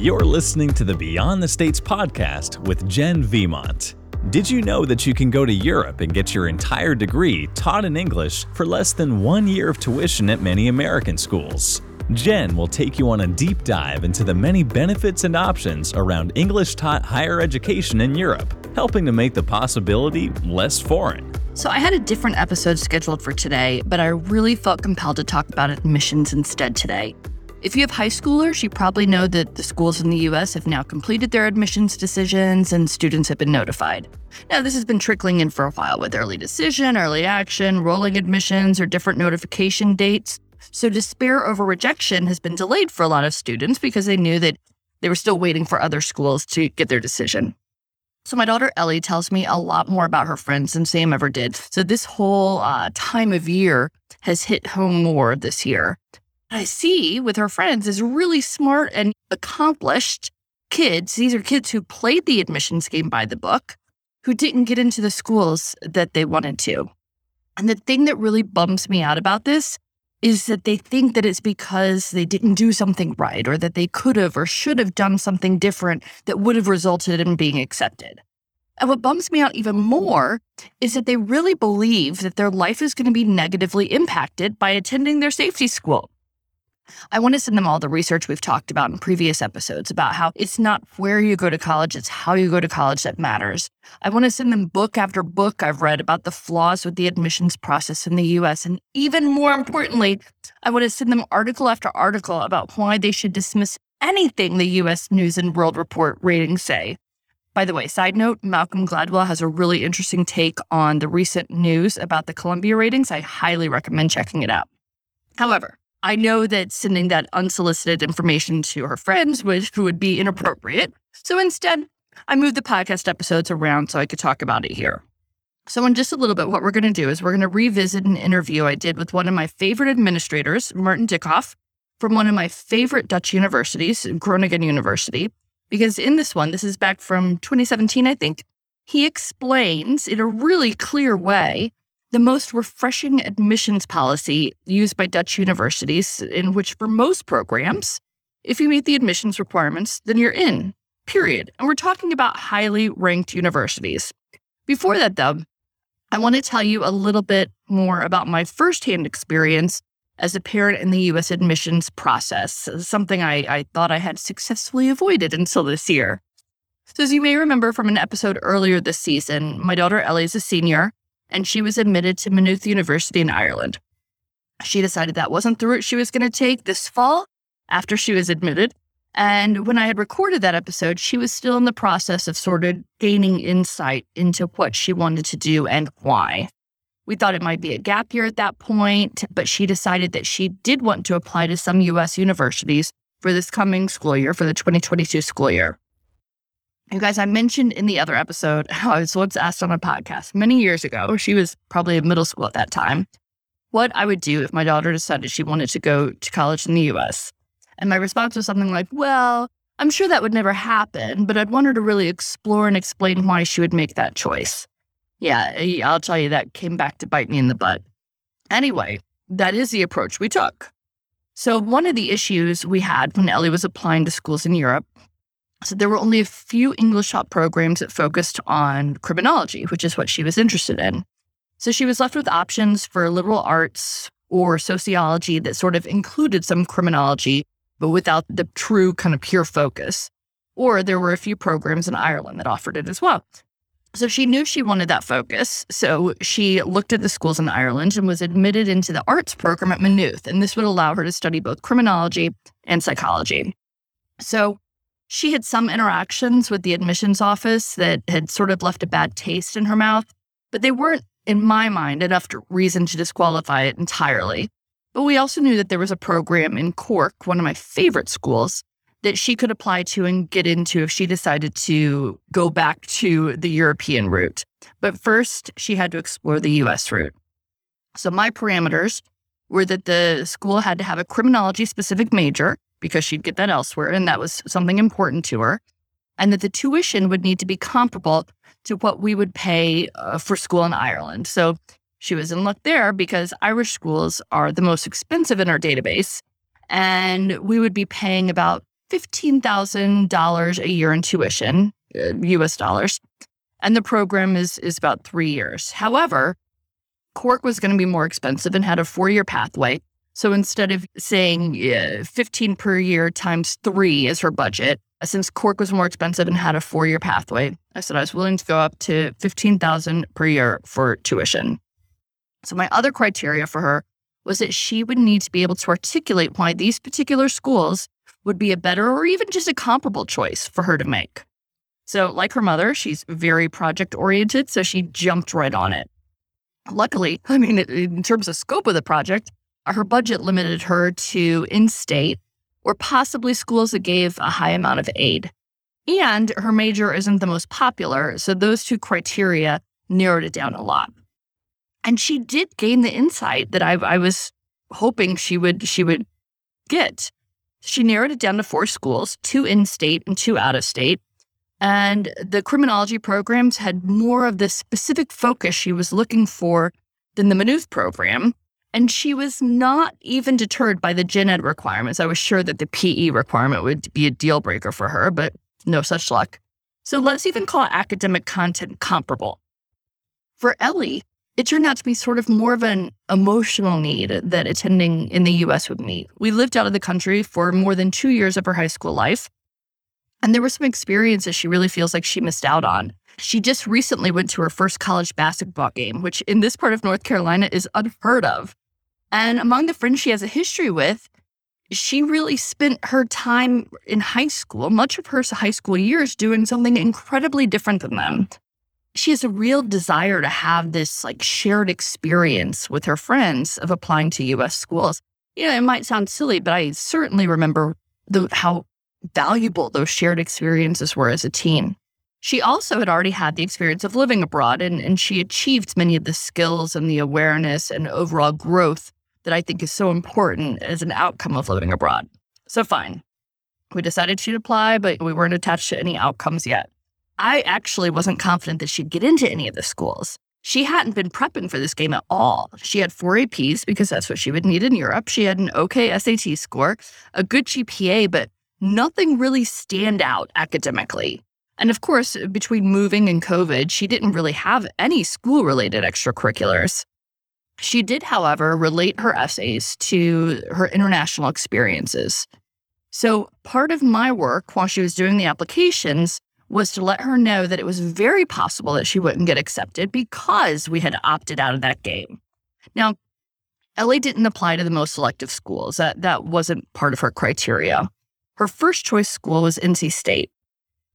You're listening to the Beyond the States podcast with Jenn Viemont. Did you know that you can go to Europe and get your entire degree taught in English for less than one year of tuition at many American schools? Jenn will take you on a deep dive into the many benefits and options around English taught higher education in Europe, helping to make the possibility less foreign. So, I had a different episode scheduled for today, but I really felt compelled to talk about admissions instead today. If you have high schoolers, you probably know that the schools in the US have now completed their admissions decisions and students have been notified. Now, this has been trickling in for a while with early decision, early action, rolling admissions, or different notification dates. So, despair over rejection has been delayed for a lot of students because they knew that they were still waiting for other schools to get their decision. So, my daughter Ellie tells me a lot more about her friends than Sam ever did. So, this whole uh, time of year has hit home more this year. I see with her friends is really smart and accomplished kids. These are kids who played the admissions game by the book, who didn't get into the schools that they wanted to. And the thing that really bums me out about this is that they think that it's because they didn't do something right or that they could have or should have done something different that would have resulted in being accepted. And what bums me out even more is that they really believe that their life is going to be negatively impacted by attending their safety school. I want to send them all the research we've talked about in previous episodes about how it's not where you go to college, it's how you go to college that matters. I want to send them book after book I've read about the flaws with the admissions process in the US. And even more importantly, I want to send them article after article about why they should dismiss anything the US News and World Report ratings say. By the way, side note, Malcolm Gladwell has a really interesting take on the recent news about the Columbia ratings. I highly recommend checking it out. However, I know that sending that unsolicited information to her friends would, would be inappropriate. So instead, I moved the podcast episodes around so I could talk about it here. So, in just a little bit, what we're going to do is we're going to revisit an interview I did with one of my favorite administrators, Martin Dickhoff, from one of my favorite Dutch universities, Groningen University. Because in this one, this is back from 2017, I think, he explains in a really clear way the most refreshing admissions policy used by Dutch universities, in which for most programs, if you meet the admissions requirements, then you're in, period. And we're talking about highly ranked universities. Before that, though, I want to tell you a little bit more about my firsthand experience as a parent in the US admissions process, something I, I thought I had successfully avoided until this year. So, as you may remember from an episode earlier this season, my daughter Ellie is a senior and she was admitted to Maynooth University in Ireland. She decided that wasn't the route she was going to take this fall after she was admitted. And when I had recorded that episode, she was still in the process of sort of gaining insight into what she wanted to do and why. We thought it might be a gap year at that point, but she decided that she did want to apply to some US universities for this coming school year, for the 2022 school year. You guys, I mentioned in the other episode how I was once asked on a podcast many years ago, she was probably in middle school at that time, what I would do if my daughter decided she wanted to go to college in the US. And my response was something like, well, I'm sure that would never happen, but I'd want her to really explore and explain why she would make that choice. Yeah, I'll tell you, that came back to bite me in the butt. Anyway, that is the approach we took. So, one of the issues we had when Ellie was applying to schools in Europe so there were only a few English taught programs that focused on criminology, which is what she was interested in. So she was left with options for liberal arts or sociology that sort of included some criminology, but without the true kind of pure focus. Or there were a few programs in Ireland that offered it as well. So she knew she wanted that focus. So she looked at the schools in Ireland and was admitted into the arts program at Maynooth. And this would allow her to study both criminology and psychology. So she had some interactions with the admissions office that had sort of left a bad taste in her mouth, but they weren't, in my mind, enough to reason to disqualify it entirely. But we also knew that there was a program in Cork, one of my favorite schools, that she could apply to and get into if she decided to go back to the European route. But first, she had to explore the US route. So my parameters were that the school had to have a criminology specific major, because she'd get that elsewhere. And that was something important to her. And that the tuition would need to be comparable to what we would pay uh, for school in Ireland. So she was in luck there because Irish schools are the most expensive in our database. And we would be paying about $15,000 a year in tuition, uh, US dollars. And the program is, is about three years. However, Cork was going to be more expensive and had a four year pathway. So instead of saying uh, 15 per year times three is her budget, since Cork was more expensive and had a four year pathway, I said I was willing to go up to 15,000 per year for tuition. So my other criteria for her was that she would need to be able to articulate why these particular schools would be a better or even just a comparable choice for her to make. So, like her mother, she's very project oriented, so she jumped right on it. Luckily, I mean, in terms of scope of the project, her budget limited her to in state or possibly schools that gave a high amount of aid. And her major isn't the most popular, so those two criteria narrowed it down a lot. And she did gain the insight that I, I was hoping she would she would get. She narrowed it down to four schools, two in state and two out of state. And the criminology programs had more of the specific focus she was looking for than the Maynooth program. And she was not even deterred by the gen ed requirements. I was sure that the PE requirement would be a deal breaker for her, but no such luck. So let's even call academic content comparable. For Ellie, it turned out to be sort of more of an emotional need that attending in the US would meet. We lived out of the country for more than two years of her high school life. And there were some experiences she really feels like she missed out on. She just recently went to her first college basketball game, which in this part of North Carolina is unheard of. And among the friends she has a history with, she really spent her time in high school, much of her high school years, doing something incredibly different than them. She has a real desire to have this like shared experience with her friends of applying to US schools. You know, it might sound silly, but I certainly remember the, how valuable those shared experiences were as a teen. She also had already had the experience of living abroad, and, and she achieved many of the skills and the awareness and overall growth that I think is so important as an outcome of living abroad. So, fine. We decided she'd apply, but we weren't attached to any outcomes yet. I actually wasn't confident that she'd get into any of the schools. She hadn't been prepping for this game at all. She had four APs because that's what she would need in Europe. She had an okay SAT score, a good GPA, but nothing really stand out academically. And of course, between moving and COVID, she didn't really have any school related extracurriculars. She did, however, relate her essays to her international experiences. So, part of my work while she was doing the applications was to let her know that it was very possible that she wouldn't get accepted because we had opted out of that game. Now, Ellie didn't apply to the most selective schools. That that wasn't part of her criteria. Her first choice school was NC State.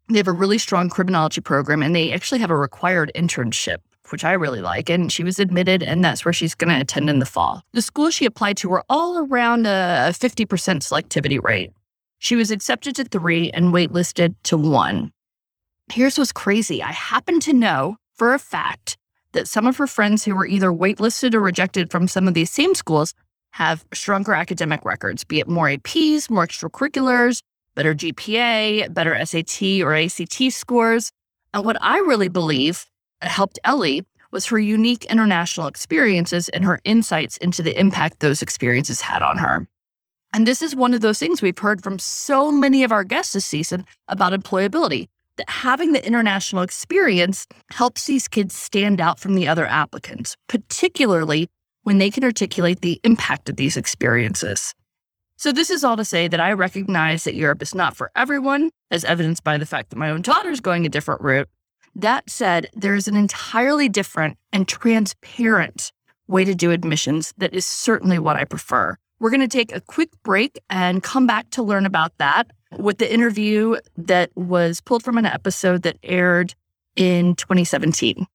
They have a really strong criminology program and they actually have a required internship, which I really like. And she was admitted, and that's where she's going to attend in the fall. The schools she applied to were all around a 50% selectivity rate. She was accepted to three and waitlisted to one. Here's what's crazy I happen to know for a fact that some of her friends who were either waitlisted or rejected from some of these same schools have stronger academic records, be it more APs, more extracurriculars, better GPA, better SAT or ACT scores. And what I really believe helped Ellie was her unique international experiences and her insights into the impact those experiences had on her. And this is one of those things we've heard from so many of our guests this season about employability that having the international experience helps these kids stand out from the other applicants, particularly when they can articulate the impact of these experiences. So, this is all to say that I recognize that Europe is not for everyone, as evidenced by the fact that my own daughter is going a different route. That said, there is an entirely different and transparent way to do admissions that is certainly what I prefer. We're going to take a quick break and come back to learn about that with the interview that was pulled from an episode that aired in 2017.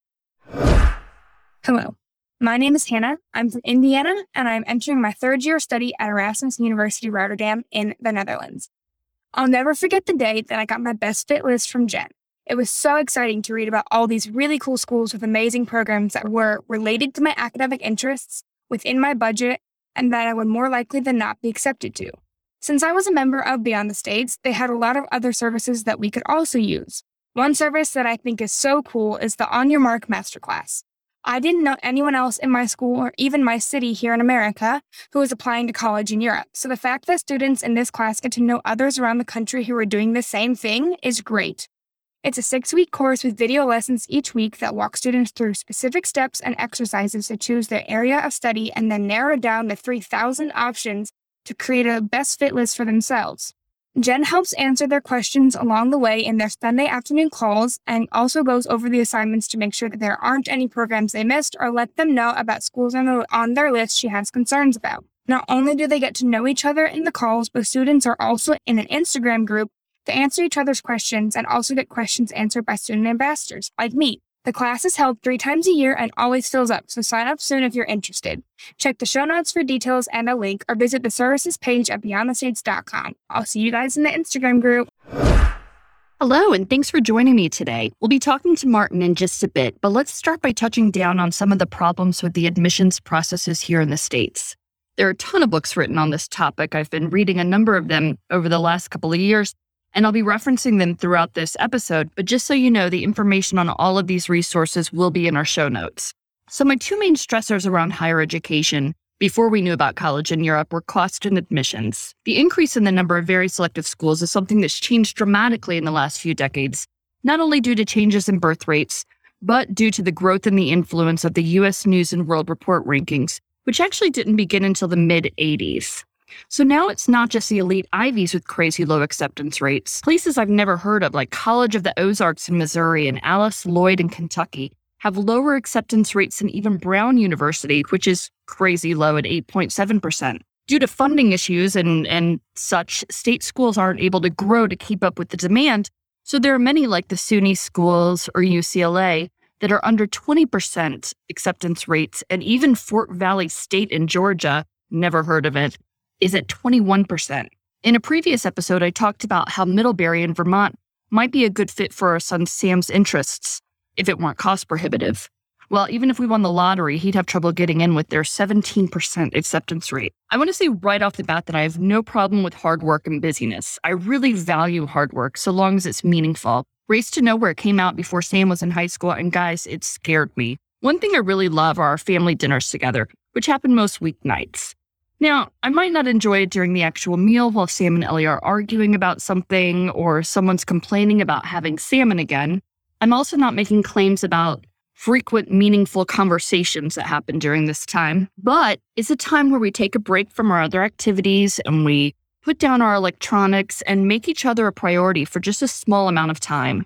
Hello. My name is Hannah. I'm from Indiana, and I'm entering my third year study at Erasmus University Rotterdam in the Netherlands. I'll never forget the day that I got my best fit list from Jenn. It was so exciting to read about all these really cool schools with amazing programs that were related to my academic interests, within my budget, and that I would more likely than not be accepted to. Since I was a member of Beyond the States, they had a lot of other services that we could also use. One service that I think is so cool is the On Your Mark Masterclass. I didn't know anyone else in my school or even my city here in America who was applying to college in Europe. So the fact that students in this class get to know others around the country who are doing the same thing is great. It's a six week course with video lessons each week that walk students through specific steps and exercises to choose their area of study and then narrow down the 3,000 options to create a best fit list for themselves. Jenn helps answer their questions along the way in their Sunday afternoon calls and also goes over the assignments to make sure that there aren't any programs they missed or let them know about schools on, the, on their list she has concerns about. Not only do they get to know each other in the calls, but students are also in an Instagram group to answer each other's questions and also get questions answered by student ambassadors like me. The class is held three times a year and always fills up, so sign up soon if you're interested. Check the show notes for details and a link, or visit the services page at beyondthestates.com. I'll see you guys in the Instagram group. Hello, and thanks for joining me today. We'll be talking to Martin in just a bit, but let's start by touching down on some of the problems with the admissions processes here in the States. There are a ton of books written on this topic. I've been reading a number of them over the last couple of years, and I'll be referencing them throughout this episode. But just so you know, the information on all of these resources will be in our show notes. So, my two main stressors around higher education before we knew about college in Europe were cost and admissions. The increase in the number of very selective schools is something that's changed dramatically in the last few decades, not only due to changes in birth rates, but due to the growth and the influence of the US News and World Report rankings, which actually didn't begin until the mid 80s. So now it's not just the elite Ivies with crazy low acceptance rates. Places I've never heard of, like College of the Ozarks in Missouri and Alice Lloyd in Kentucky, have lower acceptance rates than even Brown University, which is crazy low at 8.7%. Due to funding issues and, and such, state schools aren't able to grow to keep up with the demand. So there are many like the SUNY schools or UCLA that are under 20% acceptance rates. And even Fort Valley State in Georgia, never heard of it, is at 21%. In a previous episode, I talked about how Middlebury in Vermont might be a good fit for our son Sam's interests if it weren't cost prohibitive. Well, even if we won the lottery, he'd have trouble getting in with their 17% acceptance rate. I want to say right off the bat that I have no problem with hard work and busyness. I really value hard work so long as it's meaningful. Race to Nowhere came out before Sam was in high school, and guys, it scared me. One thing I really love are our family dinners together, which happen most weeknights. Now, I might not enjoy it during the actual meal while Sam and Ellie are arguing about something or someone's complaining about having salmon again. I'm also not making claims about frequent, meaningful conversations that happen during this time, but it's a time where we take a break from our other activities and we put down our electronics and make each other a priority for just a small amount of time.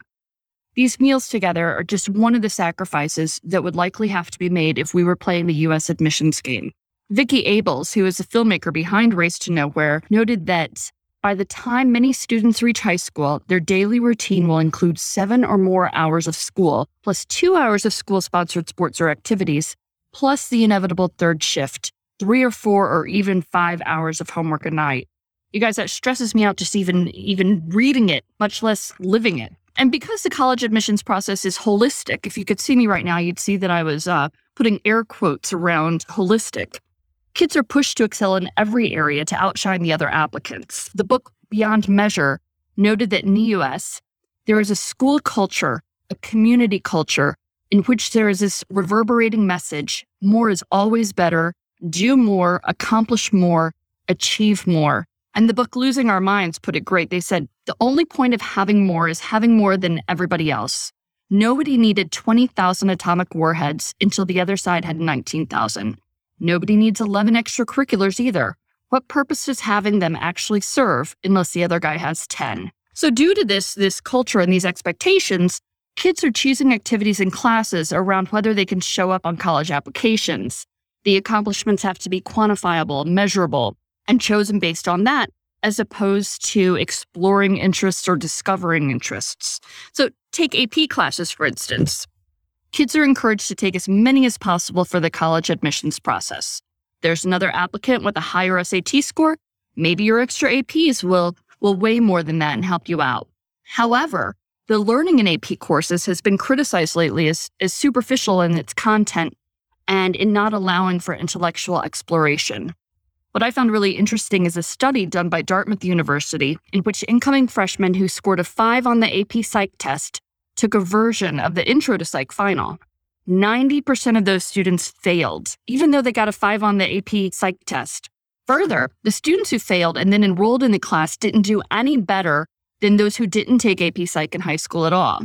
These meals together are just one of the sacrifices that would likely have to be made if we were playing the US admissions game. Vicki Abeles, who is a filmmaker behind Race to Nowhere, noted that by the time many students reach high school, their daily routine will include seven or more hours of school, plus two hours of school sponsored sports or activities, plus the inevitable third shift, three or four or even five hours of homework a night. You guys, that stresses me out just even even reading it, much less living it. And because the college admissions process is holistic, if you could see me right now, you'd see that I was uh, putting air quotes around holistic. Kids are pushed to excel in every area to outshine the other applicants. The book Beyond Measure noted that in the US, there is a school culture, a community culture, in which there is this reverberating message more is always better, do more, accomplish more, achieve more. And the book Losing Our Minds put it great. They said, the only point of having more is having more than everybody else. Nobody needed 20,000 atomic warheads until the other side had 19,000. Nobody needs 11 extracurriculars either. What purpose does having them actually serve unless the other guy has 10? So due to this this culture and these expectations, kids are choosing activities and classes around whether they can show up on college applications. The accomplishments have to be quantifiable, measurable, and chosen based on that as opposed to exploring interests or discovering interests. So take AP classes for instance. Kids are encouraged to take as many as possible for the college admissions process. There's another applicant with a higher SAT score. Maybe your extra APs will, will weigh more than that and help you out. However, the learning in AP courses has been criticized lately as, as superficial in its content and in not allowing for intellectual exploration. What I found really interesting is a study done by Dartmouth University in which incoming freshmen who scored a five on the AP Psych test took a version of the Intro to Psych final. 90% of those students failed, even though they got a five on the AP psych test. Further, the students who failed and then enrolled in the class didn't do any better than those who didn't take AP Psych in high school at all.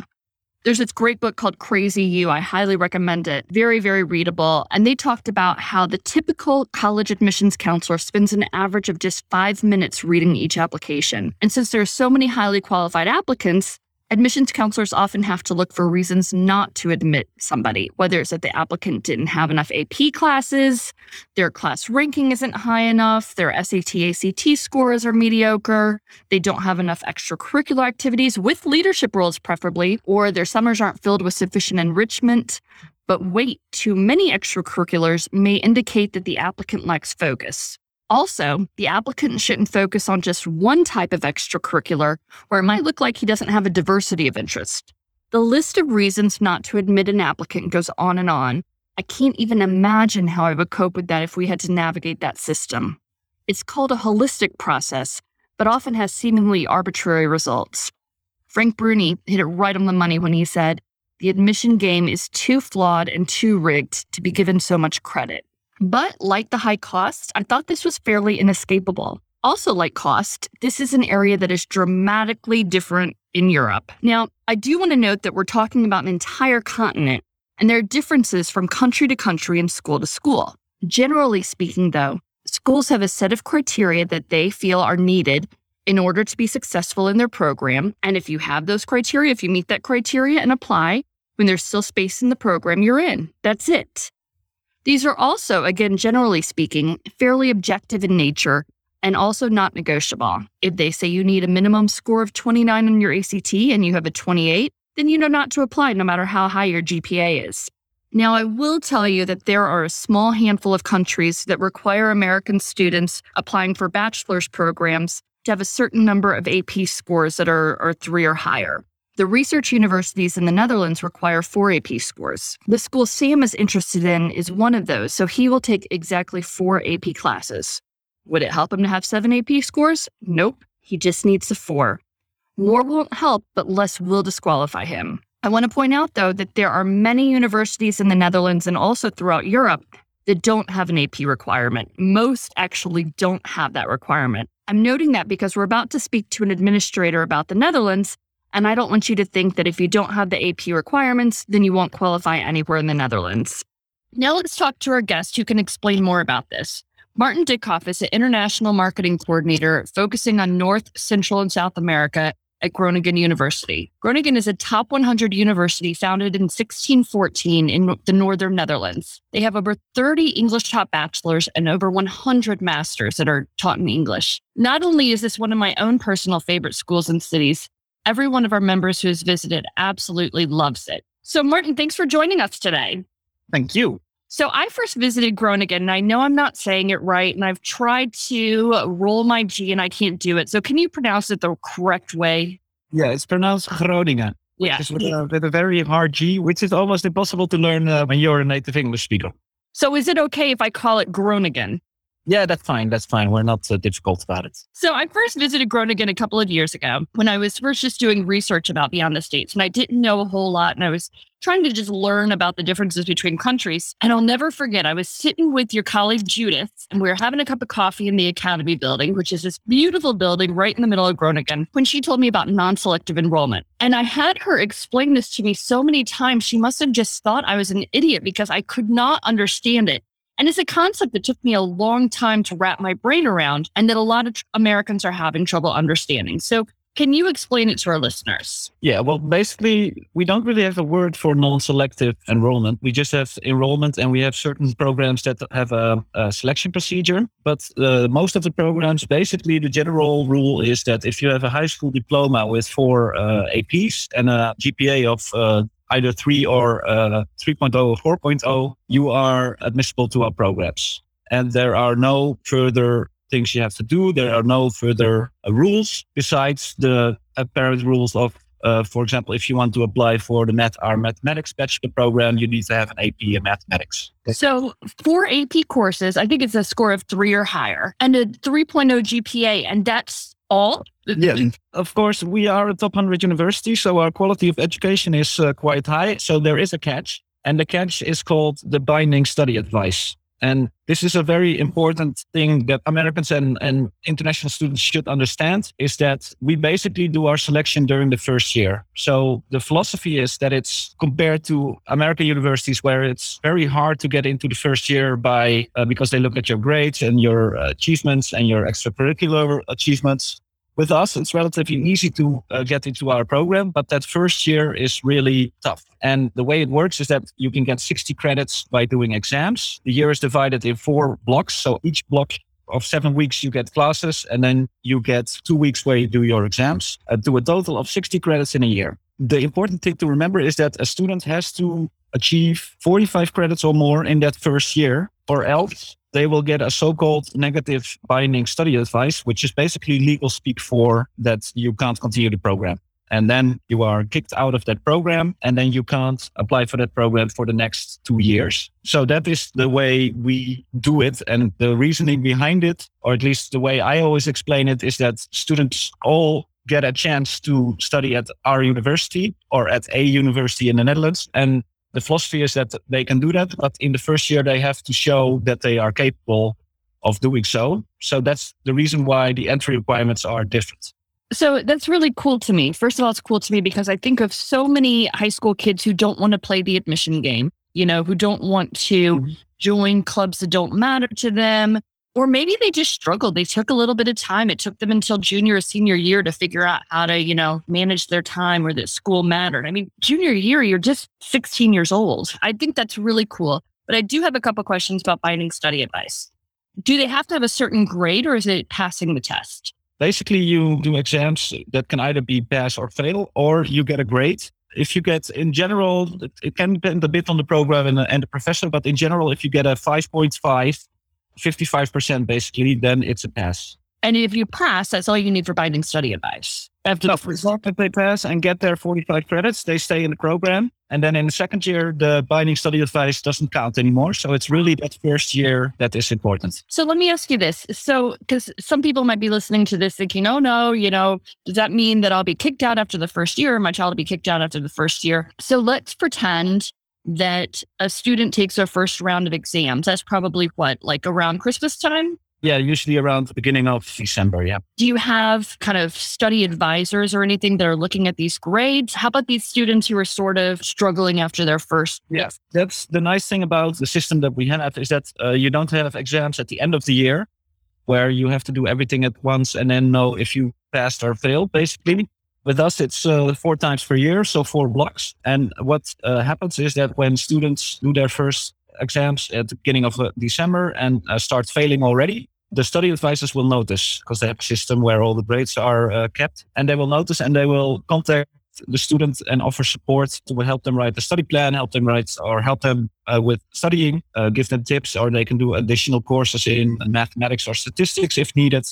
There's this great book called Crazy U. I highly recommend it. Very, very readable. And they talked about how the typical college admissions counselor spends an average of just five minutes reading each application. And since there are so many highly qualified applicants, Admissions counselors often have to look for reasons not to admit somebody, whether it's that the applicant didn't have enough AP classes, their class ranking isn't high enough, their SAT ACT scores are mediocre, they don't have enough extracurricular activities with leadership roles, preferably, or their summers aren't filled with sufficient enrichment. But wait, too many extracurriculars may indicate that the applicant lacks focus. Also, the applicant shouldn't focus on just one type of extracurricular where it might look like he doesn't have a diversity of interest. The list of reasons not to admit an applicant goes on and on. I can't even imagine how I would cope with that if we had to navigate that system. It's called a holistic process, but often has seemingly arbitrary results. Frank Bruni hit it right on the money when he said, The admission game is too flawed and too rigged to be given so much credit. But like the high cost, I thought this was fairly inescapable. Also, like cost, this is an area that is dramatically different in Europe. Now, I do want to note that we're talking about an entire continent, and there are differences from country to country and school to school. Generally speaking, though, schools have a set of criteria that they feel are needed in order to be successful in their program. And if you have those criteria, if you meet that criteria and apply, when there's still space in the program, you're in. That's it. These are also, again, generally speaking, fairly objective in nature and also not negotiable. If they say you need a minimum score of 29 on your ACT and you have a 28, then you know not to apply no matter how high your GPA is. Now, I will tell you that there are a small handful of countries that require American students applying for bachelor's programs to have a certain number of AP scores that are, are three or higher. The research universities in the Netherlands require four AP scores. The school Sam is interested in is one of those, so he will take exactly four AP classes. Would it help him to have seven AP scores? Nope. He just needs the four. More won't help, but less will disqualify him. I want to point out, though, that there are many universities in the Netherlands and also throughout Europe that don't have an AP requirement. Most actually don't have that requirement. I'm noting that because we're about to speak to an administrator about the Netherlands and I don't want you to think that if you don't have the AP requirements, then you won't qualify anywhere in the Netherlands. Now let's talk to our guest who can explain more about this. Martin Dickhoff is an international marketing coordinator focusing on North, Central, and South America at Groningen University. Groningen is a top 100 university founded in 1614 in the northern Netherlands. They have over 30 English top bachelors and over 100 masters that are taught in English. Not only is this one of my own personal favorite schools and cities, every one of our members who has visited absolutely loves it. So, Martin, thanks for joining us today. Thank you. So, I first visited Groningen, and I know I'm not saying it right, and I've tried to roll my G and I can't do it. So, can you pronounce it the correct way? Yeah, it's pronounced Groningen. Yeah. With a, with, a, very hard G, which is almost impossible to learn uh, when you're a native English speaker. So, is it okay if I call it Groningen? Yeah, that's fine. That's fine. We're not so difficult about it. So I first visited Groningen a couple of years ago when I was first just doing research about Beyond the States. And I didn't know a whole lot. And I was trying to just learn about the differences between countries. And I'll never forget, I was sitting with your colleague Judith, and we were having a cup of coffee in the Academy building, which is this beautiful building right in the middle of Groningen, when she told me about non selective enrollment. And I had her explain this to me so many times, she must have just thought I was an idiot because I could not understand it. And it's a concept that took me a long time to wrap my brain around and that a lot of tr- Americans are having trouble understanding. So, can you explain it to our listeners? Yeah, well, basically, we don't really have a word for non selective enrollment. We just have enrollment and we have certain programs that have a, a selection procedure. But uh, most of the programs, basically, the general rule is that if you have a high school diploma with four uh, APs and a GPA of uh, either 3 or uh, 3.0 or 4.0, you are admissible to our programs. And there are no further things you have to do. There are no further uh, rules besides the apparent rules of, uh, for example, if you want to apply for the Math our mathematics bachelor program, you need to have an AP in mathematics. So, for AP courses, I think it's a score of three or higher and a 3.0 GPA, and that's all? Yeah, of course, we are a top 100 university, so our quality of education is uh, quite high. So there is a catch. And the catch is called the binding study advice. And this is a very important thing that Americans and, and international students should understand is that we basically do our selection during the first year. So the philosophy is that it's compared to American universities where it's very hard to get into the first year by uh, because they look at your grades and your uh, achievements and your extracurricular achievements with us, it's relatively easy to uh, get into our program, but that first year is really tough. And the way it works is that you can get 60 credits by doing exams. The year is divided in four blocks. So each block of seven weeks, you get classes, and then you get two weeks where you do your exams, uh, to a total of 60 credits in a year. The important thing to remember is that a student has to achieve 45 credits or more in that first year, or else they will get a so-called negative binding study advice, which is basically legal speak for that you can't continue the program. And then you are kicked out of that program and then you can't apply for that program for the next two years. So that is the way we do it. And the reasoning behind it, or at least the way I always explain it, is that students all get a chance to study at our university or at a university in the Netherlands. And the philosophy is that they can do that, but in the first year they have to show that they are capable of doing so. So that's the reason why the entry requirements are different. So that's really cool to me. First of all, it's cool to me because I think of so many high school kids who don't want to play the admission game, you know, who don't want to mm-hmm. join clubs that don't matter to them, or maybe they just struggled. They took a little bit of time. It took them until junior or senior year to figure out how to, you know, manage their time or that school mattered. I mean, junior year, you're just 16 years old. I think that's really cool. But I do have a couple questions about binding study advice. Do they have to have a certain grade or is it passing the test? Basically, you do exams that can either be pass or fail, or you get a grade if you get in general it, can depend a bit on the program and, and the professor but in general if you get a 5.5 55% basically, then it's a pass. And if you pass, that's all you need for binding study advice. After no, the first if they pass and get their 45 credits, they stay in the program. And then in the second year, the binding study advice doesn't count anymore. So it's really that first year that is important. So let me ask you this. So, because some people might be listening to this thinking, oh no, you know, does that mean that I'll be kicked out after the first year? My child will be kicked out after the first year. So let's pretend that a student takes their first round of exams. That's probably what, like around Christmas time? Yeah, usually around the beginning of December. Yeah. Do you have kind of study advisors or anything that are looking at these grades? How about these students who are sort of struggling after their first? Yes, that's the nice thing about the system that we have is that uh, you don't have exams at the end of the year where you have to do everything at once and then know if you passed or failed, basically. With us, it's uh, four times per year, so four blocks. And what uh, happens is that when students do their first exams at the beginning of uh, December and uh, start failing already, the study advisors will notice because they have a system where all the grades are uh, kept, and they will notice and they will contact the student and offer support to help them write the study plan, help them write or help them uh, with studying, uh, give them tips, or they can do additional courses in mathematics or statistics if needed.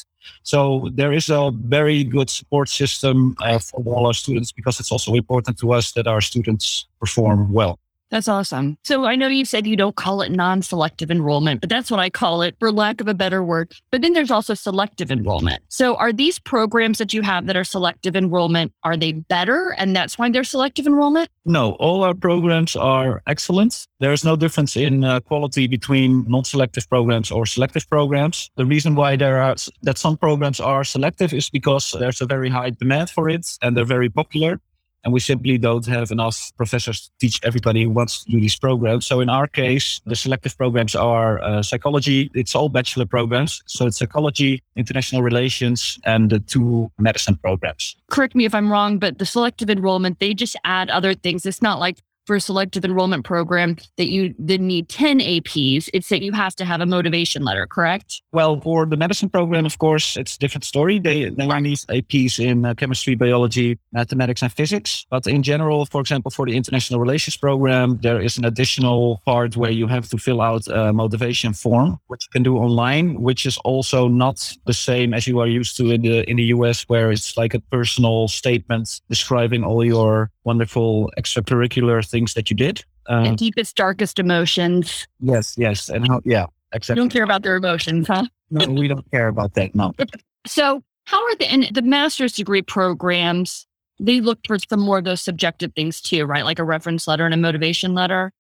So there is a very good support system uh, for all our students because it's also important to us that our students perform well. That's awesome. So I know you said you don't call it non selective enrollment, but that's what I call it for lack of a better word. But then there's also selective enrollment. So are these programs that you have that are selective enrollment, are they better and that's why they're selective enrollment? No, all our programs are excellent. There's no difference in uh, quality between non selective programs or selective programs. The reason why there are that some programs are selective is because there's a very high demand for it and they're very popular and we simply don't have enough professors to teach everybody who wants to do these programs. So in our case, the selective programs are uh, psychology. It's all bachelor programs. So it's psychology, international relations, and the two medicine programs. Correct me if I'm wrong, but the selective enrollment, they just add other things. It's not like for a selective enrollment program that you then need 10 APs. It's that you have to have a motivation letter, correct? Well, for the medicine program, of course, it's a different story. They, they need APs in uh, chemistry, biology, mathematics, and physics. But in general, for example, for the international relations program, there is an additional part where you have to fill out a motivation form, which you can do online, which is also not the same as you are used to in the in the US, where it's like a personal statement describing all your wonderful extracurricular things that you did. Um, deepest, darkest emotions. Yes, yes. And how, yeah, exactly. You don't care about their emotions, huh? no, we don't care about that. No. so, how are the, and the master's degree programs? They look for some more of those subjective things too, right? Like a reference letter and a motivation letter.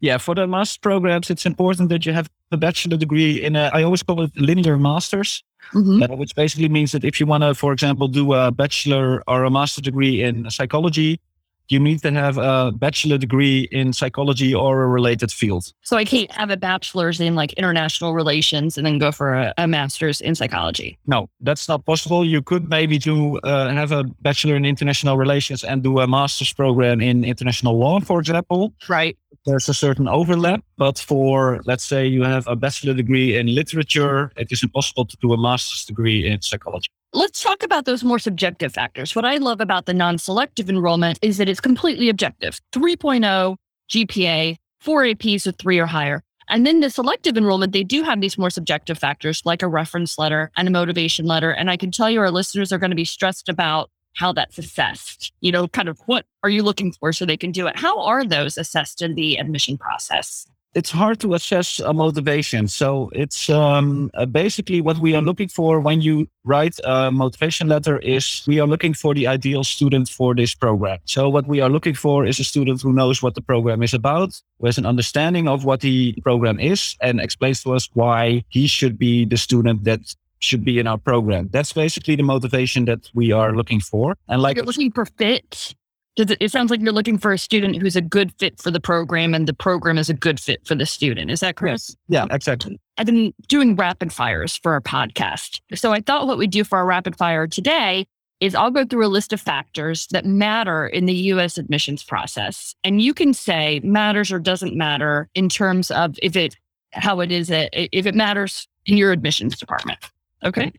Yeah, for the master's programs, it's important that you have a bachelor degree in a, I always call it linear masters, Mhm. uh, which basically means that if you want to, for example, do a bachelor or a master degree in psychology, you need to have a bachelor degree in psychology or a related field. So I can't have a bachelor's in like international relations and then go for a, a master's in psychology. No, that's not possible. You could maybe do uh, have a bachelor in international relations and do a master's program in international law, for example. Right. There's a certain overlap, but for let's say you have a bachelor degree in literature, it is impossible to do a master's degree in psychology. Let's talk about those more subjective factors. What I love about the non selective enrollment is that it's completely objective 3.0 GPA, four APs with three or higher. And then the selective enrollment, they do have these more subjective factors like a reference letter and a motivation letter. And I can tell you our listeners are going to be stressed about how that's assessed. You know, kind of what are you looking for so they can do it? How are those assessed in the admission process? It's hard to assess a motivation. So it's um, uh, basically what we are looking for when you write a motivation letter is we are looking for the ideal student for this program. So what we are looking for is a student who knows what the program is about, who has an understanding of what the program is and explains to us why he should be the student that should be in our program. That's basically the motivation that we are looking for. And like you're looking for fit. Does it, it sounds like you're looking for a student who's a good fit for the program and the program is a good fit for the student. Is that correct? Yes. Yeah, exactly. I've been doing rapid fires for our podcast. So I thought what we'd do for our rapid fire today is I'll go through a list of factors that matter in the US admissions process. And you can say matters or doesn't matter in terms of if it how it is it if it matters in your admissions department. Okay.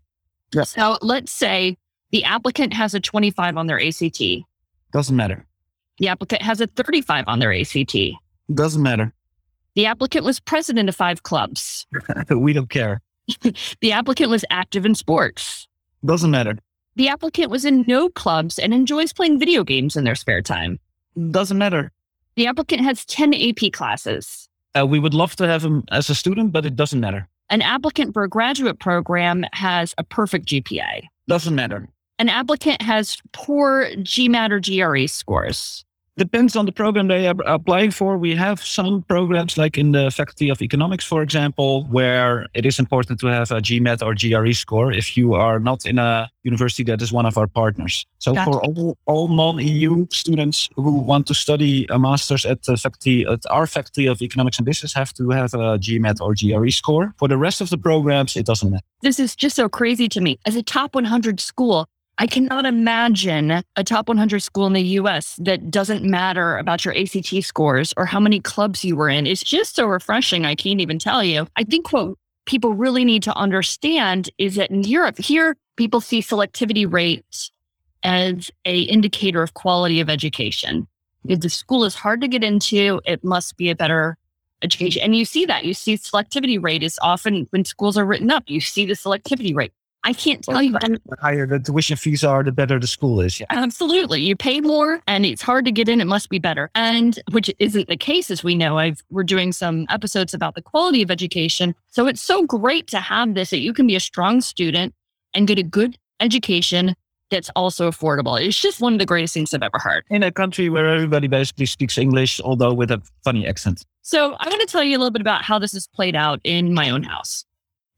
Yeah. So let's say the applicant has a 25 on their ACT. Doesn't matter. The applicant has a 35 on their ACT. Doesn't matter. The applicant was president of five clubs. we don't care. The applicant was active in sports. Doesn't matter. The applicant was in no clubs and enjoys playing video games in their spare time. Doesn't matter. The applicant has 10 AP classes. Uh, we would love to have him as a student, but it doesn't matter. An applicant for a graduate program has a perfect GPA. Doesn't matter. An applicant has poor GMAT or GRE scores. Depends on the program they are applying for. We have some programs, like in the Faculty of Economics, for example, where it is important to have a GMAT or GRE score if you are not in a university that is one of our partners. So Gotcha. for all, all non-EU students who want to study a master's at the faculty, at our Faculty of Economics and Business, have to have a GMAT or GRE score. For the rest of the programs, it doesn't matter. This is just so crazy to me. As a top 100 school, I cannot imagine a top 100 school in the US that doesn't matter about your ACT scores or how many clubs you were in. It's just so refreshing. I can't even tell you. I think what people really need to understand is that in Europe, here, people see selectivity rates as a indicator of quality of education. If the school is hard to get into, it must be a better education. And you see that. You see selectivity rate is often when schools are written up, you see the selectivity rate. I can't tell you. And The higher the tuition fees are, the better the school is. Yeah. absolutely. You pay more and it's hard to get in. It must be better. And which isn't the case, as we know. I've, we're doing some episodes about the quality of education. So it's so great to have this that you can be a strong student and get a good education that's also affordable. It's just one of the greatest things I've ever heard. In a country where everybody basically speaks English, although with a funny accent. So I want to tell you a little bit about how this has played out in my own house.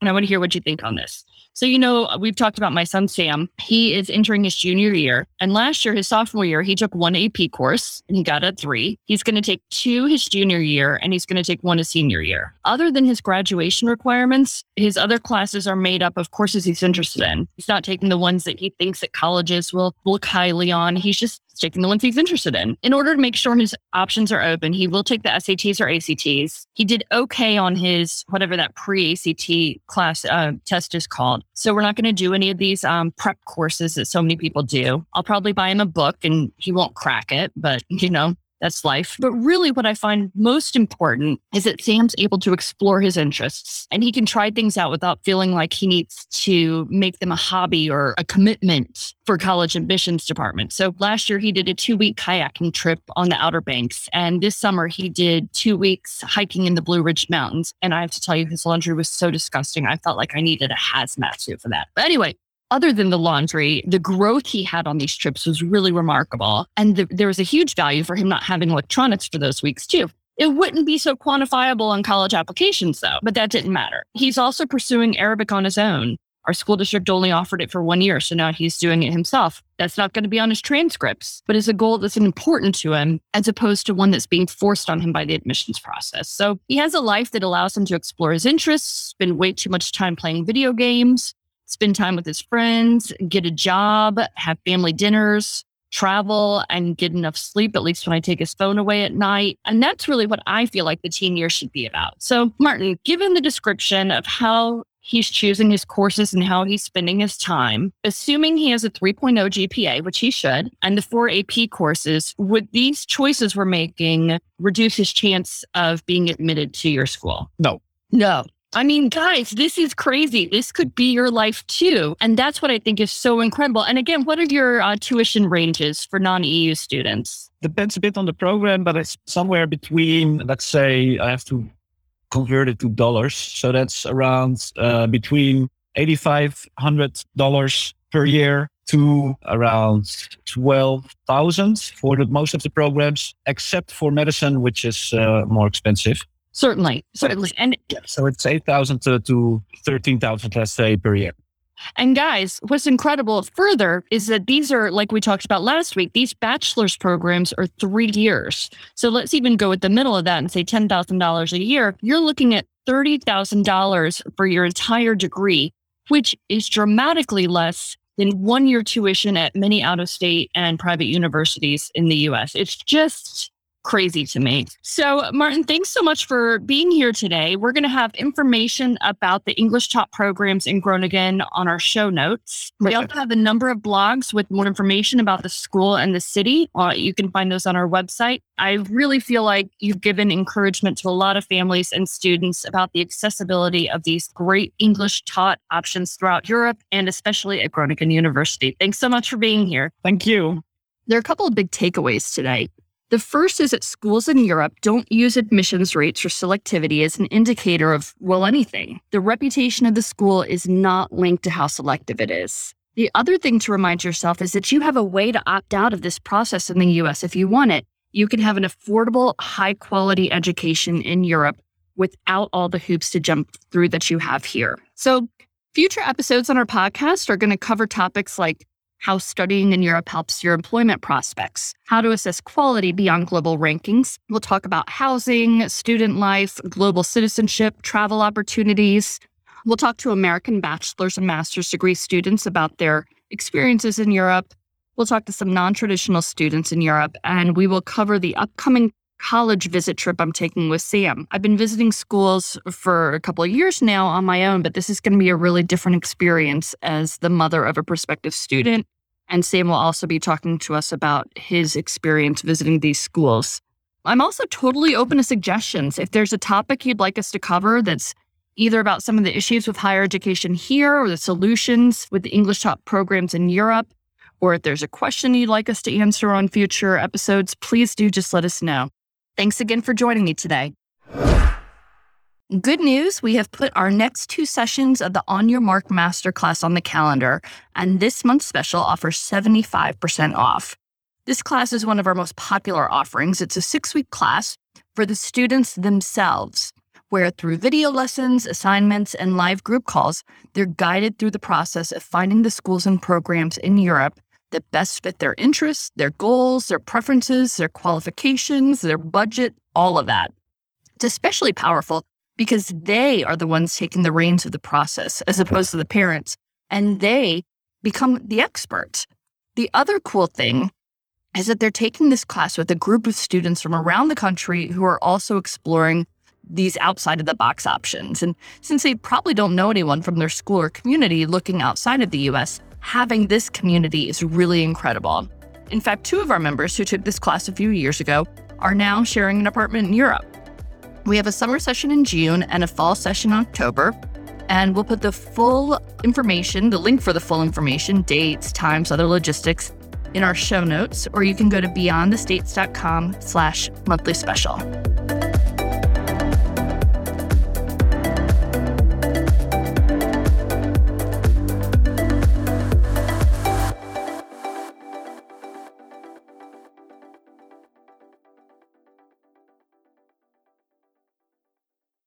And I want to hear what you think on this. So, you know, we've talked about my son, Sam. He is entering his junior year. And last year, his sophomore year, he took one AP course and he got a three. He's going to take two his junior year and he's going to take one his senior year. Other than his graduation requirements, his other classes are made up of courses he's interested in. He's not taking the ones that he thinks that colleges will look highly on. He's just taking the ones he's interested in. In order to make sure his options are open, he will take the SATs or ACTs. He did okay on his whatever that pre-ACT class uh, test is called. So we're not going to do any of these um, prep courses that so many people do. I'll probably buy him a book and he won't crack it, but you know, that's life. But really, what I find most important is that Sam's able to explore his interests and he can try things out without feeling like he needs to make them a hobby or a commitment for college admissions department. So last year, he did a two week kayaking trip on the Outer Banks. And this summer, he did two weeks hiking in the Blue Ridge Mountains. And I have to tell you, his laundry was so disgusting. I felt like I needed a hazmat suit for that. But anyway, other than the laundry, the growth he had on these trips was really remarkable. And the, there was a huge value for him not having electronics for those weeks, too. It wouldn't be so quantifiable on college applications, though, but that didn't matter. He's also pursuing Arabic on his own. Our school district only offered it for one year, so now he's doing it himself. That's not going to be on his transcripts, but it's a goal that's important to him as opposed to one that's being forced on him by the admissions process. So he has a life that allows him to explore his interests, spend way too much time playing video games, spend time with his friends, get a job, have family dinners, travel, and get enough sleep, at least when I take his phone away at night. And that's really what I feel like the teen years should be about. So, Martin, given the description of how he's choosing his courses and how he's spending his time, assuming he has a 3.0 GPA, which he should, and the four AP courses, would these choices we're making reduce his chance of being admitted to your school? No. No. I mean, guys, this is crazy. This could be your life too. And that's what I think is so incredible. And again, what are your uh, tuition ranges for non EU students? Depends a bit on the program, but it's somewhere between, let's say, I have to convert it to dollars. So that's around uh, between $8,500 per year to around 12,000 for the, most of the programs, except for medicine, which is uh, more expensive. Certainly, certainly. And so it's 8,000 to, to 13,000, let's say, per year. And guys, what's incredible further is that these are, like we talked about last week, these bachelor's programs are three years. So let's even go at the middle of that and say $10,000 a year. You're looking at $30,000 for your entire degree, which is dramatically less than one year tuition at many out of state and private universities in the US. It's just crazy to me. So, Martin, thanks so much for being here today. We're going to have information about the English Taught programs in Groningen on our show notes. We also have a number of blogs with more information about the school and the city. Uh, you can find those on our website. I really feel like you've given encouragement to a lot of families and students about the accessibility of these great English taught options throughout Europe and especially at Groningen University. Thanks so much for being here. Thank you. There are a couple of big takeaways today. The first is that schools in Europe don't use admissions rates or selectivity as an indicator of, well, anything. The reputation of the school is not linked to how selective it is. The other thing to remind yourself is that you have a way to opt out of this process in the US if you want it. You can have an affordable, high quality education in Europe without all the hoops to jump through that you have here. So, future episodes on our podcast are going to cover topics like how studying in Europe helps your employment prospects, how to assess quality beyond global rankings. We'll talk about housing, student life, global citizenship, travel opportunities. We'll talk to American bachelor's and master's degree students about their experiences in Europe. We'll talk to some non traditional students in Europe, and we will cover the upcoming college visit trip I'm taking with Sam. I've been visiting schools for a couple of years now on my own, but this is going to be a really different experience as the mother of a prospective student. And Sam will also be talking to us about his experience visiting these schools. I'm also totally open to suggestions. If there's a topic you'd like us to cover that's either about some of the issues with higher education here or the solutions with the English taught programs in Europe, or if there's a question you'd like us to answer on future episodes, please do just let us know. Thanks again for joining me today. Good news, we have put our next two sessions of the On Your Mark Masterclass on the calendar, and this month's special offers 75% off. This class is one of our most popular offerings. It's a six week class for the students themselves, where through video lessons, assignments, and live group calls, they're guided through the process of finding the schools and programs in Europe that best fit their interests, their goals, their preferences, their qualifications, their budget, all of that. It's especially powerful because they are the ones taking the reins of the process as opposed to the parents, and they become the expert. The other cool thing is that they're taking this class with a group of students from around the country who are also exploring these outside of the box options. And since they probably don't know anyone from their school or community looking outside of the US, having this community is really incredible. In fact, two of our members who took this class a few years ago are now sharing an apartment in Europe. We have a summer session in June and a fall session in October. And we'll put the full information, the link for the full information, dates, times, other logistics in our show notes, or you can go to beyondthestates.com slash monthly special.